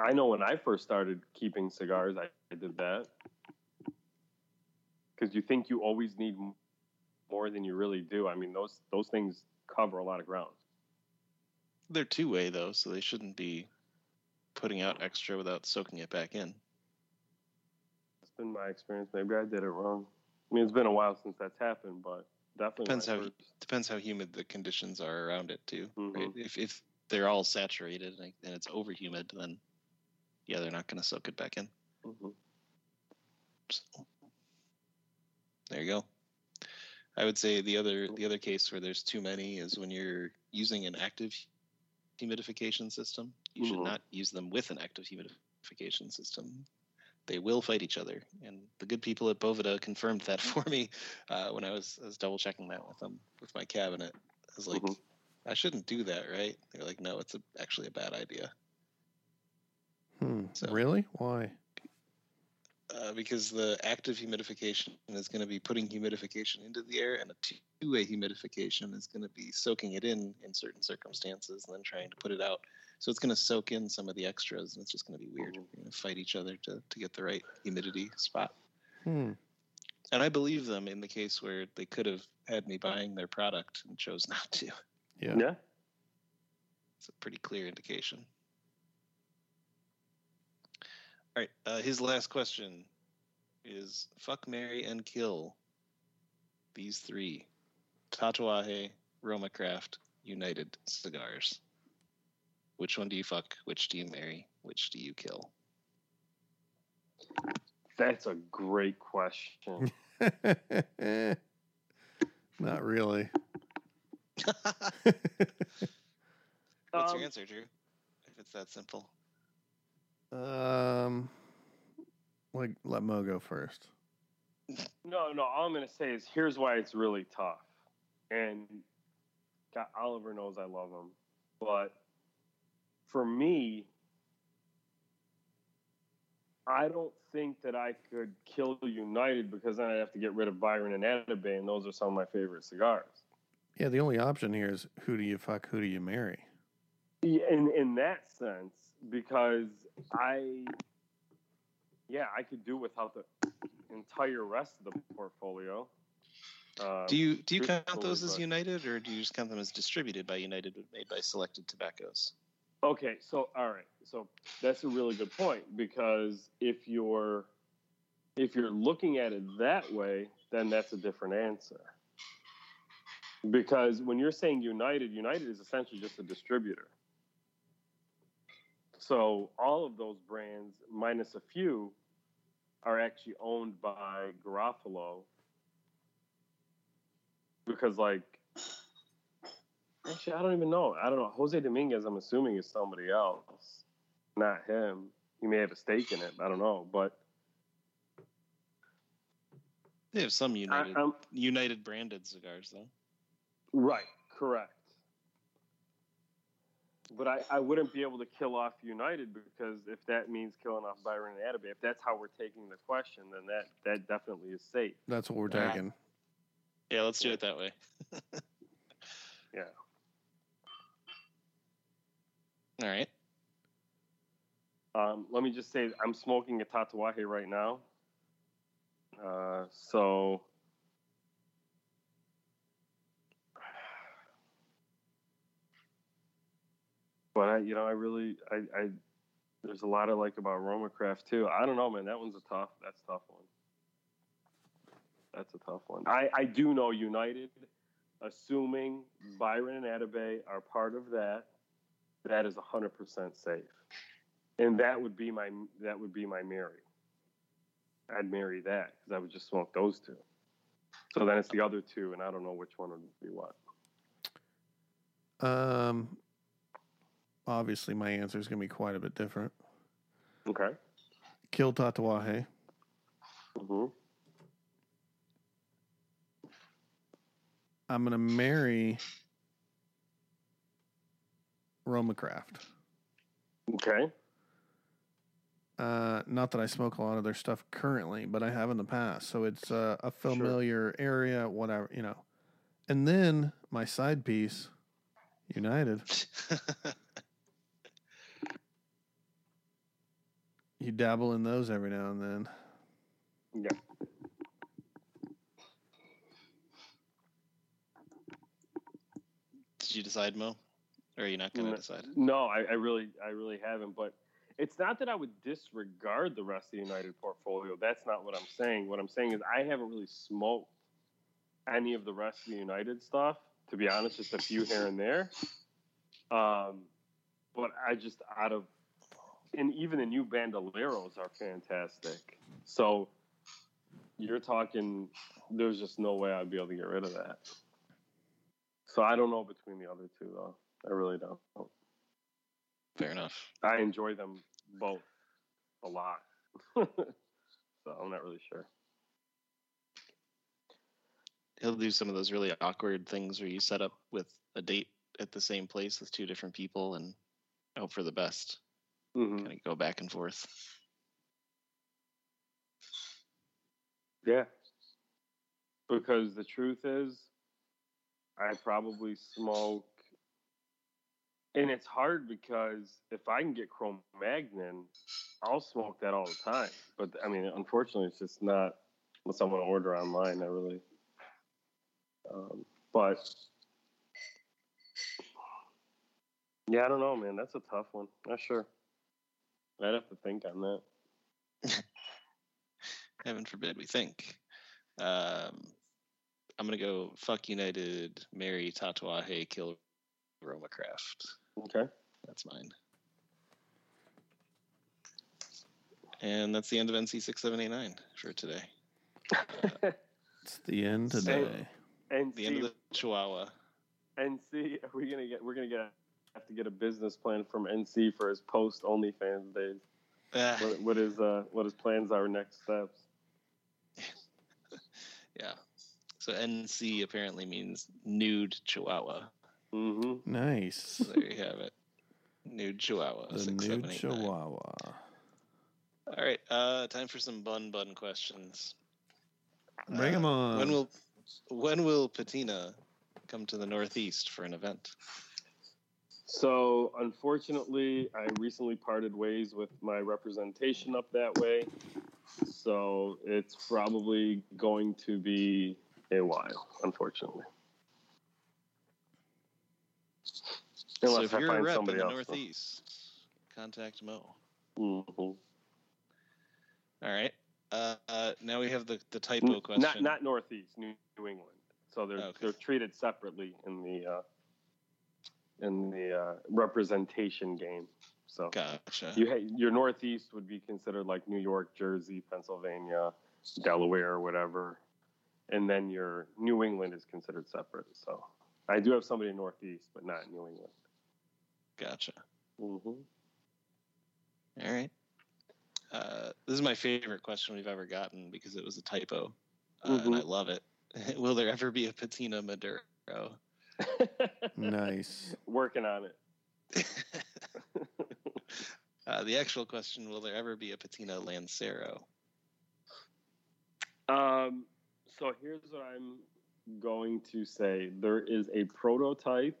I know when I first started keeping cigars, I, I did that because you think you always need more than you really do. I mean, those those things cover a lot of ground. They're two way though, so they shouldn't be putting out extra without soaking it back in. It's been my experience. Maybe I did it wrong. I mean, it's been a while since that's happened, but definitely Depends how- first- Depends how humid the conditions are around it too. Right? Mhm. If if they're all saturated and and it's over humid, then yeah, they're not going to soak it back in. Mhm. So, there you go. I would say the other the other case where there's too many is when you're using an active humidification system. You should Mhm. not use them with an active humidification system. They will fight each other, and the good people at Boveda confirmed that for me uh, when I was, I was double checking that with them with my cabinet. I was like, Mhm. I shouldn't do that, right? They're like, no, it's a, actually a bad idea. Hmm. So- Really? Why? Uh, because the active humidification is going to be putting humidification into the air, and a two-way humidification is going to be soaking it in in certain circumstances and then trying to put it out. So it's going to soak in some of the extras, and it's just going to be weird. You're going to fight each other to, to get the right humidity spot. Hmm. And I believe them in the case where they could have had me buying their product and chose not to. Yeah. Yeah. It's a pretty clear indication. All right. Uh, his last question is fuck, Mary, and kill these three Tatuaje, Roma Craft, United cigars. Which one do you fuck? Which do you marry? Which do you kill? That's a great question. Not really. What's your Um, Um, answer, Drew. If it's that simple. Um, like let Mo go first. No, no. All I'm to say is here's why it's really tough. And God, Oliver knows I love him, but for me, I don't think that I could kill United because then I'd have to get rid of Byron and Atabey, and those are some of my favorite cigars. Yeah, the only option here is who do you fuck, who do you marry? Yeah, in in that sense, because I, yeah, I could do without the entire rest of the portfolio. Um, Do you do you count those as United, or do you just count them as distributed by United, but made by Selected Tobaccos? Okay, so all right, so that's a really good point because if you're if you're looking at it that way, then that's a different answer. Because when you're saying United, United is essentially just a distributor. So all of those brands, minus a few, are actually owned by Garofalo. Because like Actually, I don't even know. I don't know. Jose Dominguez, I'm assuming, is somebody else, not him. He may have a stake in it. I don't know. But They have some United I'm United branded cigars, though. right, correct. But I, I wouldn't be able to kill off United because if that means killing off Byron and Atabey, if that's how we're taking the question, then that, that definitely is safe. That's what we're Yeah. taking. Yeah, let's do it that way. Yeah. All right. Um, let me just say, I'm smoking a Tatuaje right now. Uh, so, but I, you know, I really, I, I, there's a lot I like about Roma Craft too. I don't know, man. That one's a tough. That's a tough one. That's a tough one. I, I do know United, assuming Byron and Atabey are part of that, that is 100% safe and that would be my that would be my Mary. I'd marry that because I would just smoke those two. So then it's the other two, and I don't know which one would be what. Um, obviously, my answer is going to be quite a bit different. Okay. Kill Tatuaje. hmm I'm going to marry Roma Craft. Okay. Uh, not that I smoke a lot of their stuff currently, but I have in the past. So it's uh, a familiar area, whatever, you know. And then my side piece, United. You dabble in those every now and then. Yeah. Did you decide, Mo? Or are you not going to No. decide? No, I, I really, I really haven't. But it's not that I would disregard the rest of the United portfolio. That's not what I'm saying. What I'm saying is I haven't really smoked any of the rest of the United stuff. To be honest, just a few here and there. Um, but I just out of, and even the new Bandoleros are fantastic. So you're talking. There's just no way I'd be able to get rid of that. So I don't know between the other two though. I really don't. Fair enough. I enjoy them both a lot. so I'm not really sure. He'll do some of those really awkward things where you set up with a date at the same place with two different people and hope for the best. Hmm Kind of go back and forth. Yeah. Because the truth is, I probably smoke, and it's hard because if I can get Chrome Magnon, I'll smoke that all the time. But I mean, unfortunately, it's just not unless I want to order online. I really, um, but yeah, I don't know, man. That's a tough one. Not sure. I'd have to think on that. Heaven forbid we think. Um, I'm gonna go fuck United, marry Tatuaje, kill Roma Craft. Okay. That's mine. And that's the end of NC six seven eight nine for today. It's the end So- today. and The end of the Chihuahua. and see, are we gonna get? We're gonna get have to get a business plan from NC for his post OnlyFans days. Ah, What, what his uh, what his plans are next steps. yeah. So NC apparently means nude Chihuahua. Mm-hmm. Nice. So there you have it. Nude Chihuahua. The six, new seven, eight, nine. Chihuahua. All right. Uh, time for some bun bun questions. Bring Uh, 'em on. When will when will Patina come to the Northeast for an event? So unfortunately, I recently parted ways with my representation up that way. So it's probably going to be a while, unfortunately. Unless so if I you're a rep in the else. Northeast, contact Mo. Mhm. All right. Uh, uh, now we have the, the typo question. Not not Northeast, New, New England. So they're Okay. they're treated separately in the uh, in the uh, representation game. So Gotcha. you ha- your Northeast would be considered like New York, Jersey, Pennsylvania, Delaware, or whatever, and then your New England is considered separate. So I do have somebody in Northeast, but not New England. Gotcha. Mm-hmm. All right. Uh, this is my favorite question we've ever gotten because it was a typo, uh, and Mhm. I love it. Will there ever be a Patina Maduro? Nice. Working on it. uh, the actual question: Will there ever be a Patina Lancero? Um, so here's what I'm going to say. There is a prototype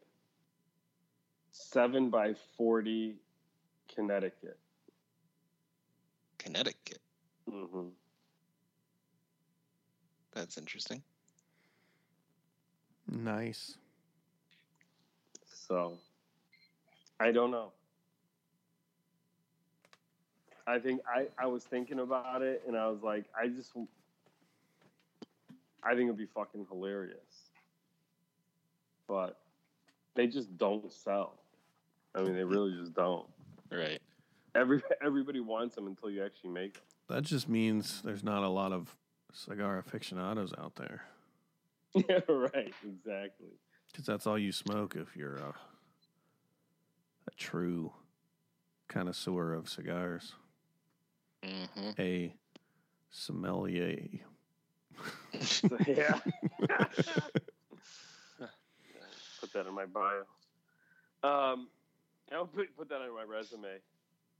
seven by forty Connecticut. Connecticut. Mm-hmm. That's interesting. Nice. So I don't know. I think I, I was thinking about it and I was like, I just I think it'd be fucking hilarious. But they just don't sell. I mean, they really just don't. Right. Every everybody wants them until you actually make them. That just means there's not a lot of cigar aficionados out there. Yeah, right. Exactly. Because that's all you smoke if you're a, a true connoisseur of cigars. Mm-hmm. A sommelier. Yeah. put that in my bio. Um, I'll put, put that on my resume.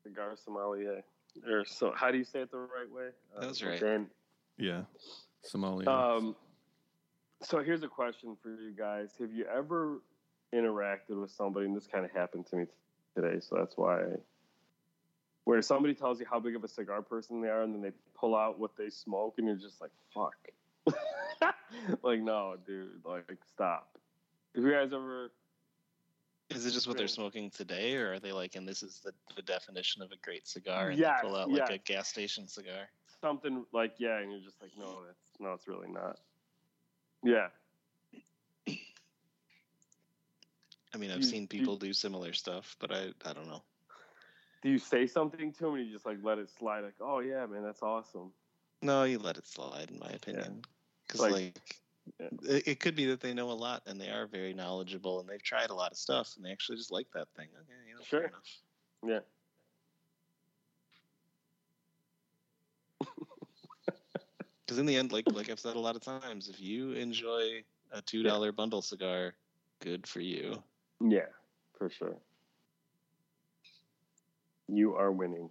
Cigar sommelier. Or so, how do you say it the right way? Uh, That's right. Dan- Yeah. Sommelier. Um, so here's a question for you guys: Have you ever interacted with somebody, and this kind of happened to me today, so that's why. Where somebody tells you how big of a cigar person they are, and then they pull out what they smoke, and you're just like, "Fuck!" like, no, dude, like, stop. Have you guys ever? Is it just what they're smoking today, or are they like, and this is the, the definition of a great cigar, and Yes, they pull out like a gas station cigar? something like yeah, and you're just like, no, that's no, it's really not. Yeah, I mean, I've You- seen you- people do similar stuff, but I I don't know. do you say something to them, and you just like let it slide? Like, oh yeah, man, that's awesome. No, you let it slide, in my opinion. Because Like- like, Yeah. it, it could be that they know a lot and they are very knowledgeable and they've tried a lot of stuff and they actually just like that thing. Okay, you know, Sure. enough. Yeah. Because in the end, like like I've said a lot of times, if you enjoy a two dollar bundle cigar, good for you. Yeah, for sure. You are winning.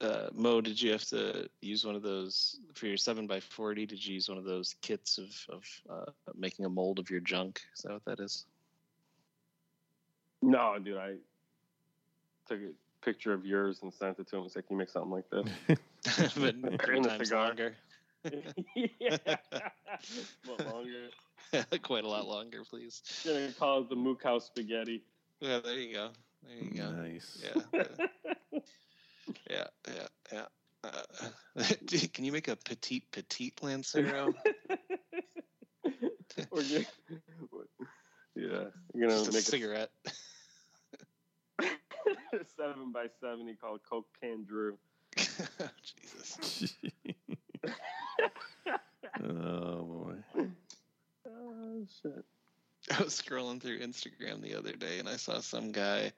Uh, Mo, did you have to use one of those for your seven by forty? Did you use one of those kits of of uh, making a mold of your junk? Is that what that is? No, dude, I took a picture of yours and sent it to him. It's like, Can you make something like this. but three times cigar. longer. yeah. what longer? Quite a lot longer, please. Gonna call it the mook house spaghetti. Yeah, there you go. There you go. Nice. Yeah, yeah, yeah, yeah. Uh, can you make a petite petite lancero? or you, yeah, you're gonna Just a cigarette. a seven by seventy called Coke Can Drew. Jesus. oh boy. Oh shit. I was scrolling through Instagram the other day and I saw some guy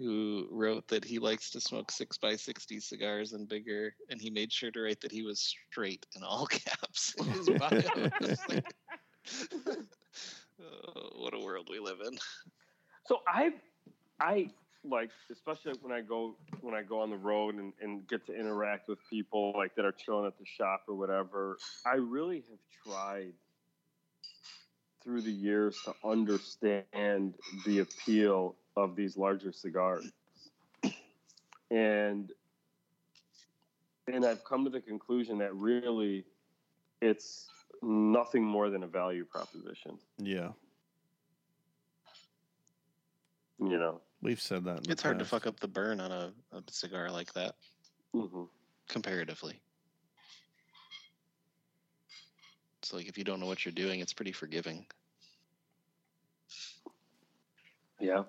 who wrote that he likes to smoke six by sixty cigars and bigger, and he made sure to write that he was straight in all caps in his bio. Like, oh, what a world we live in. So I, I like especially when I go when I go on the road and, and get to interact with people like that are chilling at the shop or whatever. I really have tried through the years to understand the appeal of these larger cigars, and and I've come to the conclusion that really it's nothing more than a value proposition. Yeah, You know. We've said that. In the It's hard to fuck up the burn on a, a cigar like that, hmm comparatively. It's like if you don't know what you're doing, it's pretty forgiving. Yeah.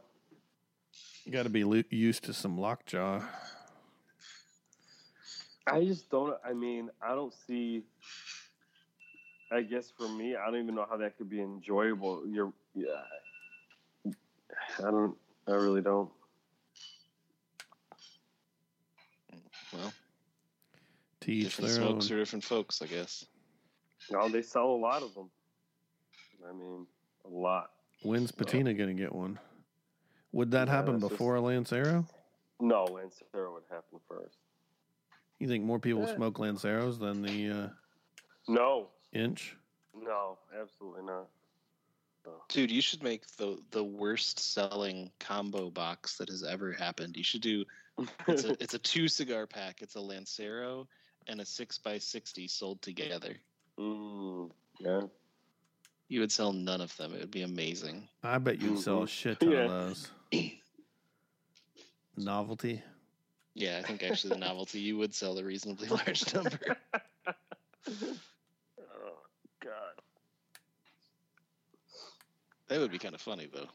You got to be lo- used to some lockjaw. I just don't. I mean, I don't see. I guess for me, I don't even know how that could be enjoyable. You're, yeah. I don't. I really don't. Well, To each different their own. smokes for different folks, I guess. No, they sell a lot of them. I mean, a lot. When's Patina going to get one? Would that Yeah, happen it's just- before a Lancero? No, Lancero would happen first. You think more people Eh. smoke Lanceros than the uh, No, inch? no, absolutely not. Dude, you should make the the worst selling combo box that has ever happened. You should do it's a it's a two cigar pack. It's a Lancero and a six by sixty sold together. mm, yeah. You would sell none of them. It would be amazing. I bet you'd sell a Mhm. shit ton Yeah. of those. Novelty. Yeah, I think actually the novelty you would sell a reasonably large number. oh God. That would be kind of funny though.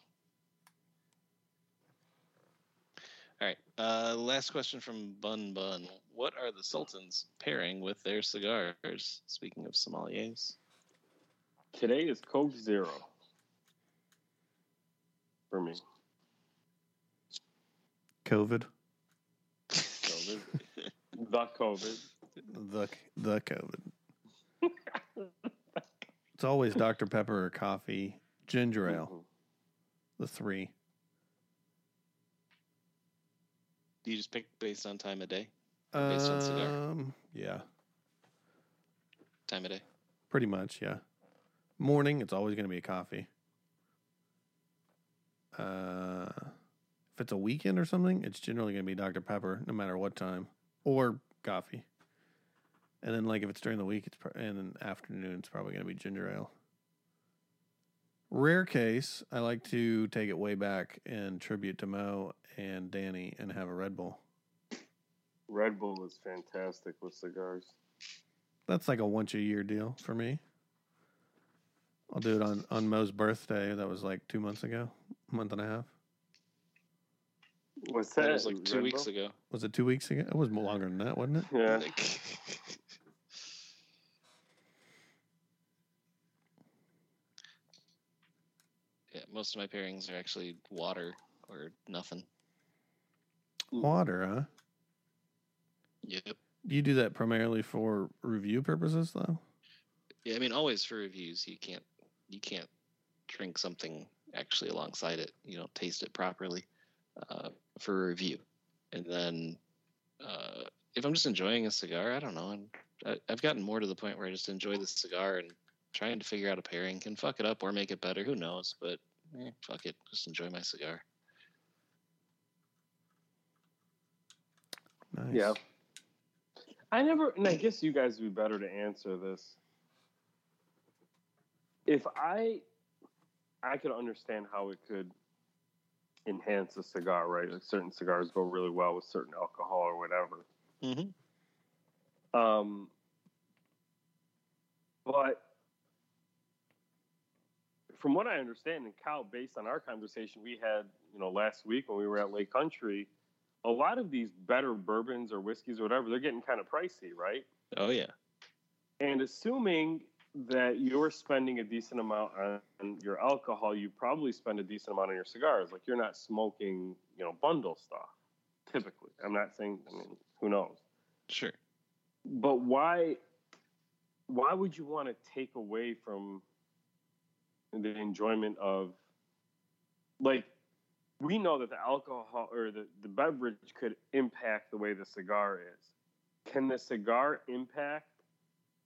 All right. Uh, last question from Bun Bun. What are the Sultans pairing with their cigars? Speaking of sommeliers. Today is Coke Zero for me. COVID. So this- the COVID. The the COVID. it's always Dr. Pepper or coffee, ginger ale, Mhm. the three. Do you just pick based on time of day? Based on cigar. Um, yeah, Time of day. pretty much. Yeah, morning. It's always going to be a coffee. Uh, if it's a weekend or something, it's generally going to be Dr. Pepper, no matter what time, or coffee. And then, like if it's during the week, it's pro- and in the afternoon, it's probably going to be ginger ale. Rare case, I like to take it way back and tribute to Mo and Danny and have a Red Bull. Red Bull is fantastic with cigars. That's like a once a year deal for me. I'll do it on on Mo's birthday. That was like two months ago, a month and a half. What's that? That was like two Red weeks Bull? ago. Was it two weeks ago? It was longer than that, wasn't it? Yeah. Like- yeah, most of my pairings are actually water or nothing. Water, huh? Yep. Do you do that primarily for review purposes, though? Yeah, I mean, always for reviews, you can't you can't drink something actually alongside it. You don't taste it properly uh, for review, and then uh, if I'm just enjoying a cigar, I don't know. And I, I've gotten more to the point where I just enjoy the cigar and trying to figure out a pairing can fuck it up or make it better. Who knows? But eh, fuck it, just enjoy my cigar. Nice. Yeah. I never, and I guess you guys would be better to answer this. If I, I could understand how it could enhance a cigar, right? Like certain cigars go really well with certain alcohol or whatever. Mm-hmm. Um, but from what I understand, and Kyle, based on our conversation we had, you know, last week when we were at Lake Country, a lot of these better bourbons or whiskeys or whatever, they're getting kind of pricey, right? Oh yeah. And assuming that you're spending a decent amount on your alcohol, you probably spend a decent amount on your cigars. Like you're not smoking, you know, bundle stuff. Typically, I'm not saying. I mean, who knows? Sure. But why? Why would you want to take away from the enjoyment of, like, we know that the alcohol or the, the beverage could impact the way the cigar is. Can the cigar impact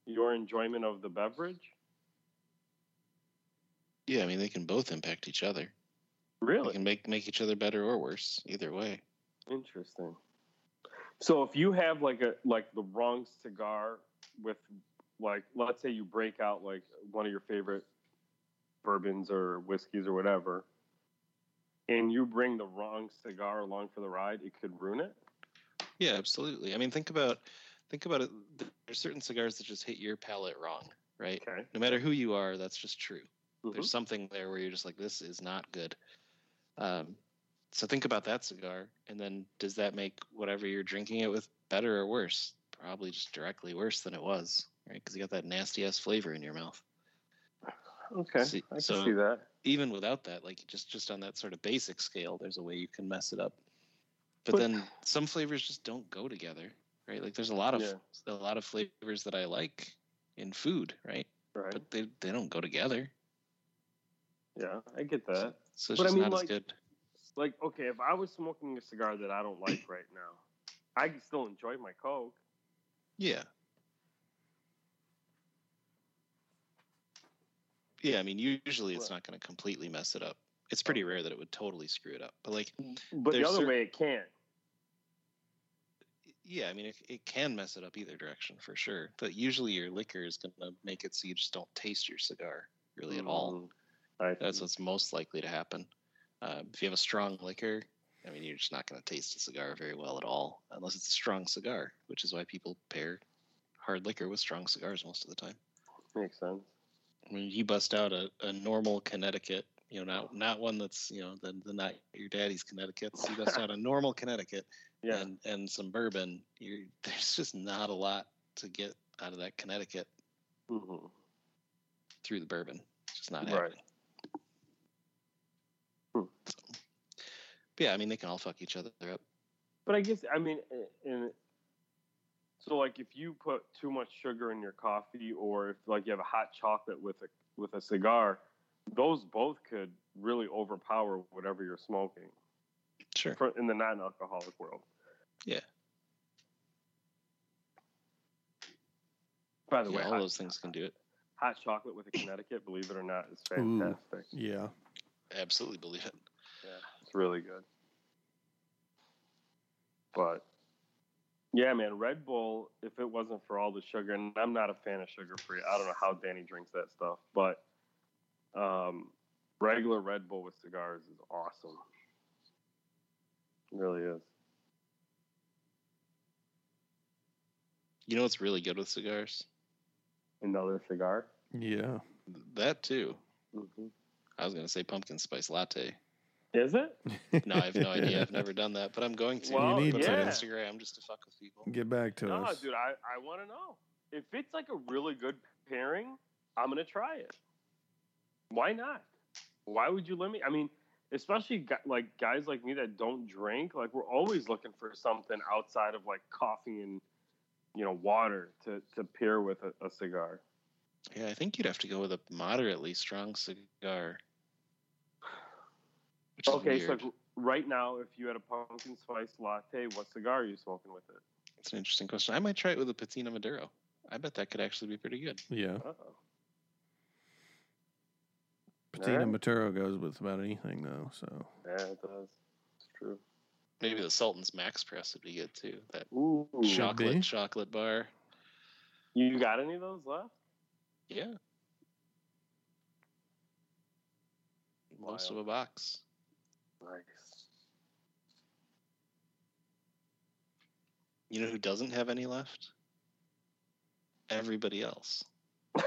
your enjoyment of the beverage? Yeah, I mean they can both impact each other. They Really? can make make each other better or worse, either way. Interesting. So if you have like a like the wrong cigar with like let's say you break out like one of your favorite bourbons or whiskeys or whatever and you bring the wrong cigar along for the ride, it could ruin it. Yeah, absolutely. I mean, think about think about it. There's certain cigars that just hit your palate wrong, right? Okay. No matter who you are, that's just true. Mhm. There's something there where you're just like, this is not good. Um, so think about that cigar, and then does that make whatever you're drinking it with better or worse? Probably just directly worse than it was, right? Because you got that nasty ass flavor in your mouth. Okay. See- I can so- see that. Even without that, like just just on that sort of basic scale, there's a way you can mess it up. But But- then some flavors just don't go together, right? Like there's a lot of Yeah. a lot of flavors that I like in food, right? Right. But they they don't go together. yeah, I get that. So it's But I mean, not like- as good. Like, okay, if I was smoking a cigar that I don't like right now, I can still enjoy my Coke. Yeah. Yeah, I mean, usually it's Right. not going to completely mess it up. It's pretty rare that it would totally screw it up. But like, But the other cer- way it can. yeah, I mean, it, it can mess it up either direction for sure. But usually your liquor is going to make it so you just don't taste your cigar really at all. Mm, I That's what's most likely to happen. Um, if you have a strong liquor, I mean, you're just not going to taste a cigar very well at all, unless it's a strong cigar, which is why people pair hard liquor with strong cigars most of the time. makes sense. When you bust out a, a normal Connecticut, you know, not not one that's you know the, the not your daddy's Connecticut. So you bust out a normal Connecticut Yeah. and and some bourbon. You there's just not a lot to get out of that Connecticut hmm through the bourbon. It's just not Right. Hmm. So, yeah, I mean they can all fuck each other up. But I guess I mean, in so like if you put too much sugar in your coffee, or if like you have a hot chocolate with a with a cigar, those both could really overpower whatever you're smoking Sure. for, in the non-alcoholic world. Yeah. By the Yeah, way, all hot, those things can do it. hot chocolate with a Connecticut, believe it or not, is Ooh. fantastic. Yeah. Absolutely believe it. Yeah, it's really good. But yeah, man, Red Bull. If it wasn't for all the sugar, and I'm not a fan of sugar free. I don't know how Danny drinks that stuff, but um, regular Red Bull with cigars is awesome. It really is. You know what's really good with cigars? Another cigar. Yeah. That too. hmm I was gonna say pumpkin spice latte. Is it? No, I have no idea. I've never done that, but I'm going to. Well, You need put to. on Instagram just to fuck with people. Get back to No, us. dude, I, I want to know. If it's like a really good pairing, I'm going to try it. Why not? Why would you limit? I mean, especially like guys like me that don't drink, like we're always looking for something outside of like coffee and, you know, water to, to pair with a, a cigar. Yeah, I think you'd have to go with a moderately strong cigar. Which is Okay, so weird. like, right now, if you had a pumpkin spice latte, what cigar are you smoking with it? It's an interesting question. I might try it with a Patina Maduro. I bet that could actually be pretty good. Yeah. Uh-oh. Patina Alright. Maduro goes with about anything though. So Yeah, it does. It's true. Maybe the Sultan's Max Press would be good too. That Ooh. chocolate be. chocolate bar. You got any of those left? Yeah. Most Wild. of a box. Nice. You know who doesn't have any left? Everybody else.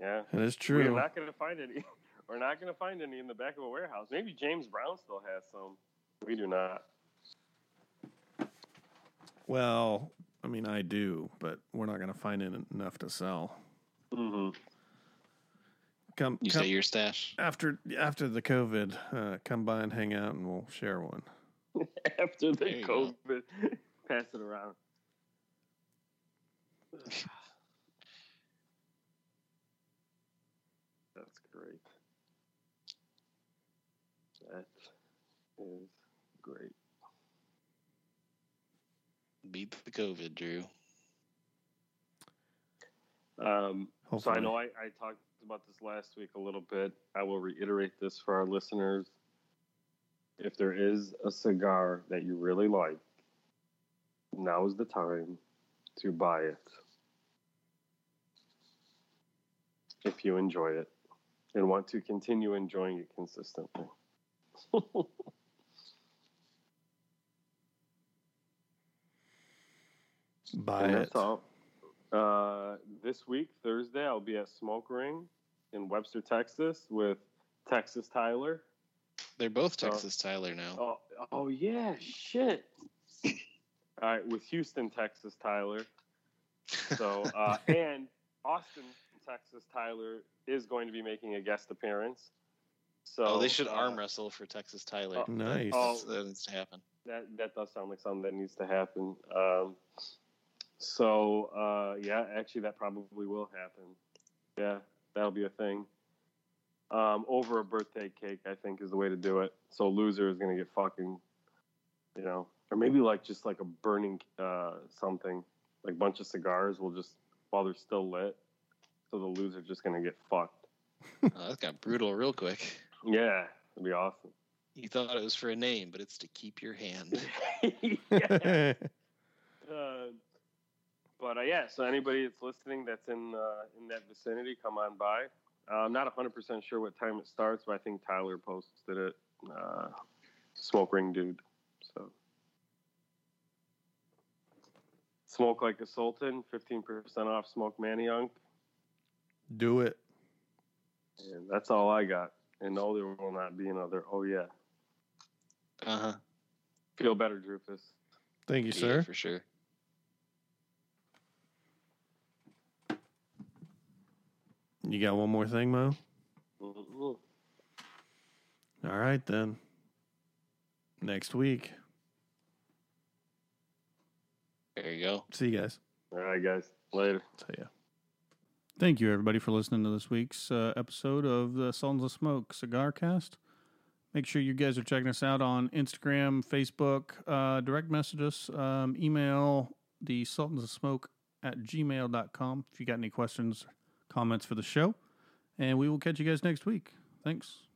yeah. that is true. We're not going to find any. We're not going to find any in the back of a warehouse. Maybe James Brown still has some. We do not. Well, I I mean, I do, but we're not going to find it enough to sell. hmm Come, You come say your stash. after after the COVID, uh, come by and hang out, and we'll share one. After the There go. COVID, pass it around. That's great. That is great. Beat the COVID, Drew. Um, so I know I, I talked about this last week a little bit. I will reiterate this for our listeners. If there is a cigar that you really like, now is the time to buy it. If you enjoy it and want to continue enjoying it consistently. Buy and it. that's all. Uh, this week, Thursday, I'll be at Smoke Ring in Webster, Texas, with Texas Tyler. They're both. Texas Tyler now. Oh, oh yeah, shit. All right, with Houston, Texas Tyler. So, uh, and Austin, Texas Tyler is going to be making a guest appearance. So oh, they should uh, arm wrestle for Texas Tyler. oh, Nice. Oh. that needs to happen. that that does sound like something that needs to happen. Um, so uh, yeah, actually, that probably will happen. Yeah, that'll be a thing. Um, over a birthday cake, I think, is the way to do it. So loser is gonna get fucking, you know, or maybe like just like a burning uh, something, like bunch of cigars will just while they're still lit. So the loser's just gonna get fucked. Oh, that got brutal real quick. Yeah, it'd be awesome. You thought it was for a name, but it's to keep your hand. yeah. Uh, but uh, yeah, so anybody that's listening that's in uh, in that vicinity, come on by. Uh, I'm not 100% sure what time it starts, but I think Tyler posted it. Uh, Smoke Ring Dude. So smoke like a sultan, 15% off Smoke Maniunk, Do it. and that's all I got. And no, there will not be another. Oh yeah, Uh huh. feel better, Drufus. Thank you, Yeah, sir. for sure. You got one more thing, Mo? Mhm. All right, then. Next week. There you go. See you guys. All right, guys. Later. See ya. Thank you, everybody, for listening to this week's uh, episode of the Sultans of Smoke Cigar Cast. Make sure you guys are checking us out on Instagram, Facebook, uh, direct message us, um, email the Sultans of Smoke at gmail.com if you got any questions, comments for the show. And we will catch you guys next week. Thanks.